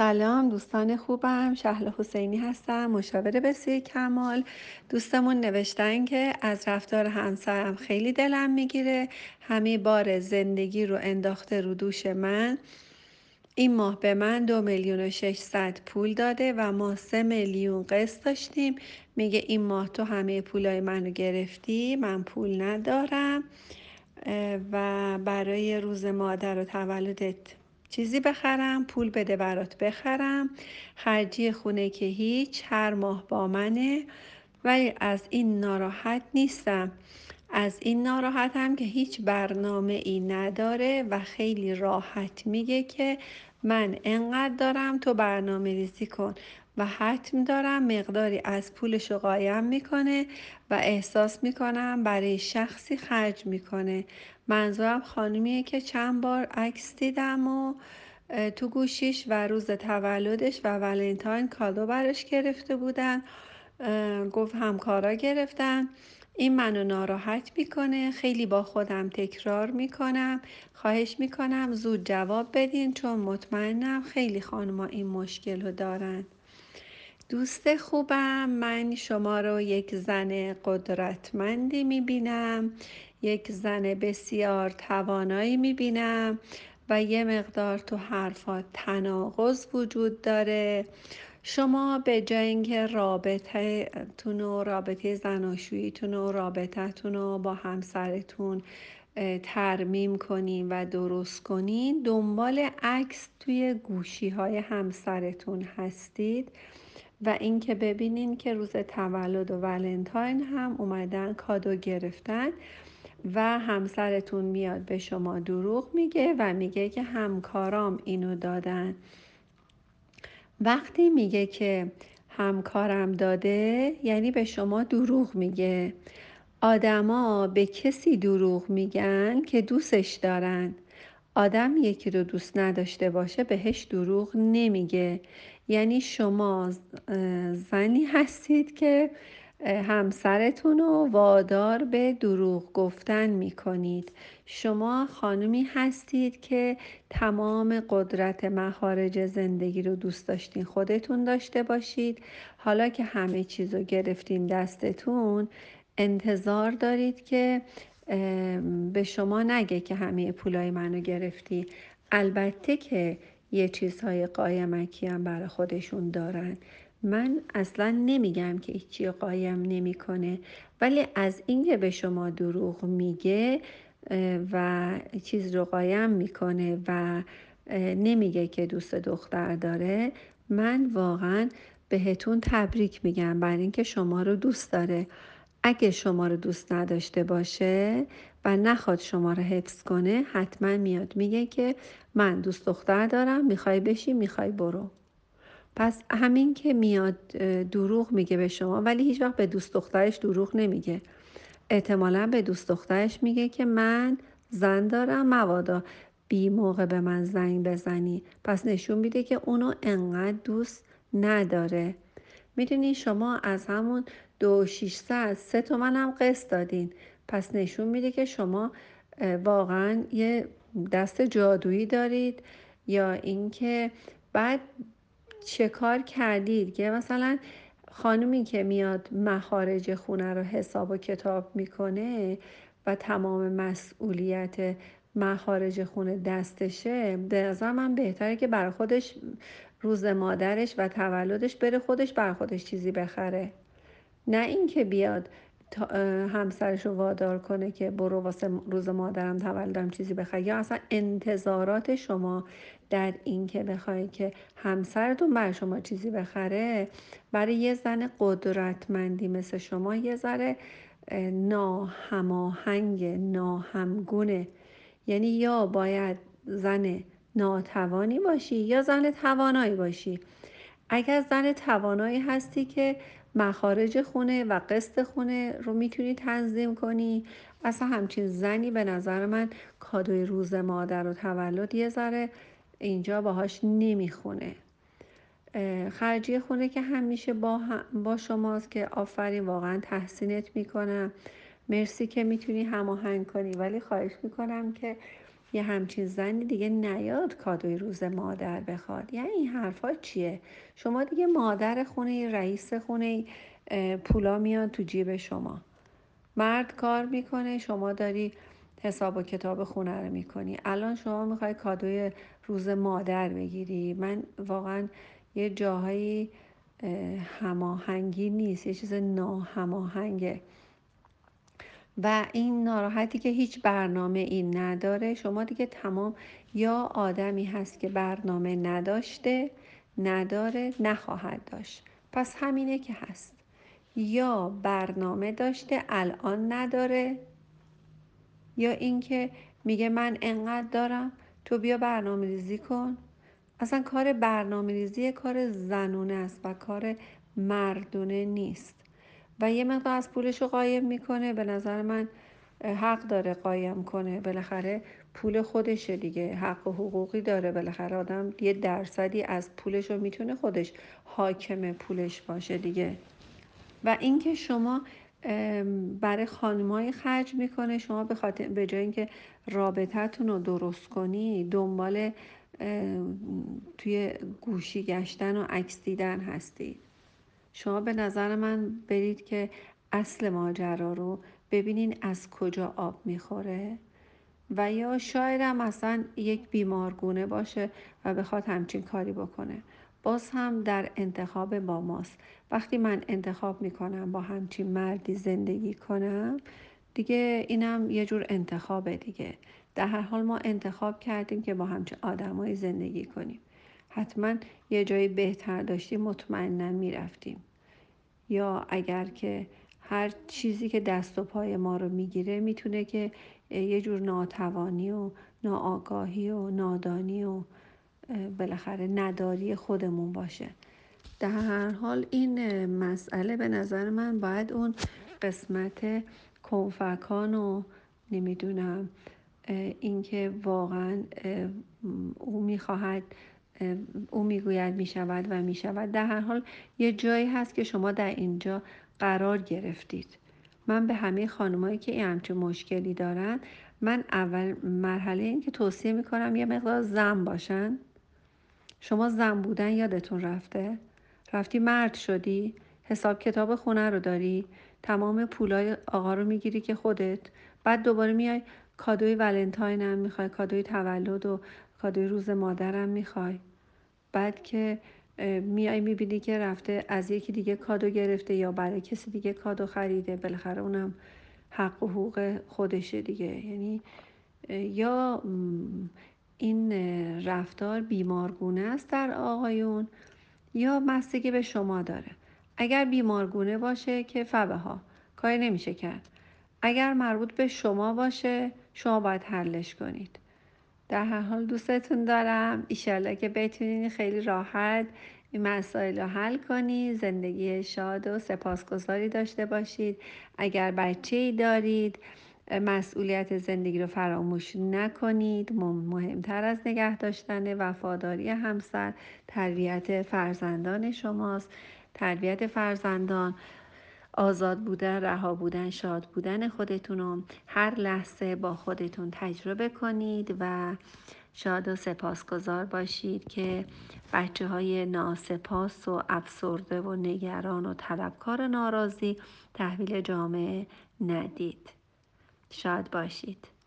سلام دوستان خوبم. شهل حسینی هستم مشاور بسیار کمال. دوستمون نوشتن که از رفتار همسرم خیلی دلم می‌گیره. همه بار زندگی رو انداخته رو دوش من. این ماه به من دو میلیون و ششصد پول داده و ما سه میلیون قسط داشتیم. میگه این ماه تو همه پولای منو گرفتی من پول ندارم. و برای روز مادر و تولدت چیزی بخرم پول بده برات بخرم. خرجی خونه که هیچ هر ماه با منه. ولی از این ناراحت نیستم. از این ناراحتم که هیچ برنامه ای نداره و خیلی راحت میگه که من انقدر دارم تو برنامه ریزی کن. و حتم دارم مقداری از پولش رو قایم می‌کنه و احساس می‌کنم برای شخصی خرج می‌کنه. منظورم خانمیه که چند بار عکس دیدم و تو گوشیش و روز تولدش و ولنتاین کادو براش گرفته بودن. گفت همکارا گرفتن. این منو ناراحت می‌کنه. خیلی با خودم تکرار می‌کنم. خواهش می‌کنم زود جواب بدین چون مطمئنم خیلی خانما این مشکل رو دارن. دوست خوبم. من شما رو یک زن قدرتمندی می‌بینم یک زن بسیار توانایی می‌بینم و یه مقدار تو حرفات تناقض وجود داره. شما به جای اینکه رابطه تون و رابطه زناشوییتون و رابطتون رو با همسرتون ترمیم کنین و درست کنین دنبال عکس توی گوشی های همسرتون هستید. و اینکه ببینین که روز تولد و ولنتاین هم اومدن کادو گرفتن و همسرتون میاد به شما دروغ میگه و میگه که همکارام اینو دادن. وقتی میگه که همکارم داده یعنی به شما دروغ میگه. آدما به کسی دروغ میگن که دوستش دارن. آدم یکی رو دوست نداشته باشه بهش دروغ نمیگه. یعنی شما زنی هستید که همسرتون رو وادار به دروغ گفتن می کنید شما خانمی هستید که تمام قدرت مخارج زندگی رو دوست داشتین خودتون داشته باشید. حالا که همه چیز رو گرفتین دستتون انتظار دارید که به شما نگه که همه پولای منو گرفتی. البته که یه چیزهای قایمکی هم برای خودشون دارن. من اصلا نمیگم که هیچی قایم نمی‌کنه ولی از اینکه به شما دروغ میگه و چیز رو قایم می‌کنه و نمیگه که دوست دختر داره من واقعا بهتون تبریک میگم برای اینکه شما رو دوست داره. اگه شما رو دوست نداشته باشه و نخواد شما رو حفظ کنه حتما میاد. میگه که من دوست دختر دارم می‌خوای بشی می‌خوای برو. پس همین که میاد دروغ میگه به شما ولی هیچ وقت به دوست دخترش دروغ نمیگه. احتمالا به دوست دخترش میگه که من زن دارم موادا بی موقع به من زنگ بزنی. پس نشون میده که اونو انقدر دوست نداره. می‌دونی شما از همون دو شیشصد. سه تومن هم قسط دادین. پس نشون میده که شما واقعا یه دست جادویی دارید یا اینکه بعد چه کار کردید؟ که مثلا خانومی که میاد مخارج خونه رو حساب و کتاب می‌کنه و تمام مسئولیت مخارج خونه دستشه به نظر من بهتره که بر خودش روز مادرش و تولدش بره خودش بر خودش چیزی بخره. نه اینکه بیاد همسرش رو وادار کنه که برو واسه روز مادرم تولدم چیزی بخوای. یا اصلا انتظارات شما در این که بخوای که همسرتون بر شما چیزی بخره برای یه زن قدرتمندی مثل شما یه ذره ناهماهنگ ناهمگونه. یعنی یا باید زن ناتوانی باشی یا زن توانایی باشی. اگر زن توانایی هستی که مخارج خونه و قسط خونه رو می‌تونی تنظیم کنی. اصلا همچین زنی به نظر من کادوی روز مادر و تولد یه ذره اینجا باهاش نمی‌خونه. خرجی خونه که همیشه با, با شماست که آفرین واقعا تحسینت می‌کنم. مرسی که می‌تونی هماهنگ کنی. ولی خواهش می‌کنم که یه همچین زنی دیگه نیاد کادوی روز مادر بخواد. یعنی این حرفا چیه؟ شما دیگه مادر خونه رئیس خونه پولا میاد تو جیب شما. مرد کار می‌کنه شما داری حساب و کتاب خونه رو می‌کنی. الان شما می‌خوای کادوی روز مادر بگیری. من واقعا یه جاهایی هماهنگی نیست یه چیز ناهماهنگه. و این ناراحتی که هیچ برنامه این نداره. شما دیگه تمام یا آدمی هست که برنامه نداشته نداره نخواهد داشت. پس همینه که هست. یا برنامه داشته الان نداره یا اینکه میگه من انقدر دارم تو بیا برنامه ریزی کن. اصلا کار برنامه ریزی کار زنونه است و کار مردونه نیست. و یه مقدار از پولش رو قایم می‌کنه. به نظر من حق داره قایم کنه. بالاخره پول خودشه دیگه. حق و حقوقی داره. بالاخره آدم یه درصدی از پولش رو می‌تونه خودش حاکم پولش باشه دیگه. و اینکه شما برای خانمای خرج می‌کنه شما به خاطر به جای اینکه رابطتون رو درست کنی دنبال توی گوشی گشتن و عکس دیدن هستید شما به نظر من برید که اصل ماجرا رو ببینین از کجا آب می‌خوره و یا شاید هم اصلا یک بیمارگونه باشه و بخواد همچین کاری بکنه. باز هم در انتخاب با ماست. وقتی من انتخاب می‌کنم با همچین مردی زندگی کنم دیگه اینم یه جور انتخابه دیگه. در هر حال ما انتخاب کردیم که با همچین آدمایی زندگی کنیم. حتما یه جایی بهتر داشتیم مطمئنا می‌رفتیم. یا اگر که هر چیزی که دست و پای ما رو می‌گیره می‌تونه که یه جور ناتوانی و ناآگاهی و نادانی و بالاخره نداری خودمون باشه. در هر حال این مسئله به نظر من باید اون قسمت کنفکان و نمی‌دونم اینکه واقعا او می‌خواهد او می‌گوید می‌شود و می‌شود. در هر حال یه جایی هست که شما در اینجا قرار گرفتید. من به همه خانمایی که این همچین مشکلی دارن من اول مرحله این که توصیه می‌کنم یه مقدار زن باشن. شما زن بودن یادتون رفته؟ رفتی مرد شدی حساب کتاب خونه رو داری تمام پولای آقا رو می‌گیری که خودت بعد دوباره میای کادوی ولنتاین هم می‌خوای کادوی تولد و کادوی روز مادرم می‌خوای. بعد که میای می‌بینی که رفته از یکی دیگه کادو گرفته یا برای کسی دیگه کادو خریده بالاخره اونم حق و حقوق خودشه دیگه. یعنی یا این رفتار بیمارگونه است در آقایون یا مستگی به شما داره. اگر بیمارگونه باشه که فبه ها کاری نمیشه کرد. اگر مربوط به شما باشه شما باید حلش کنید. در هر حال دوستتون دارم. ایشالله که بتونین خیلی راحت این مسائل رو حل کنید زندگی شاد و سپاسگزاری داشته باشید. اگر بچه ای دارید مسئولیت زندگی رو فراموش نکنید. مهمتر از نگه داشتن وفاداری همسر تربیت فرزندان شماست. تربیت فرزندان آزاد بودن رها بودن شاد بودن خودتون رو هر لحظه با خودتون تجربه کنید و شاد و سپاسگزار باشید که بچه های ناسپاس و افسرده و نگران و طلبکار ناراضی تحویل جامعه ندید. شاد باشید.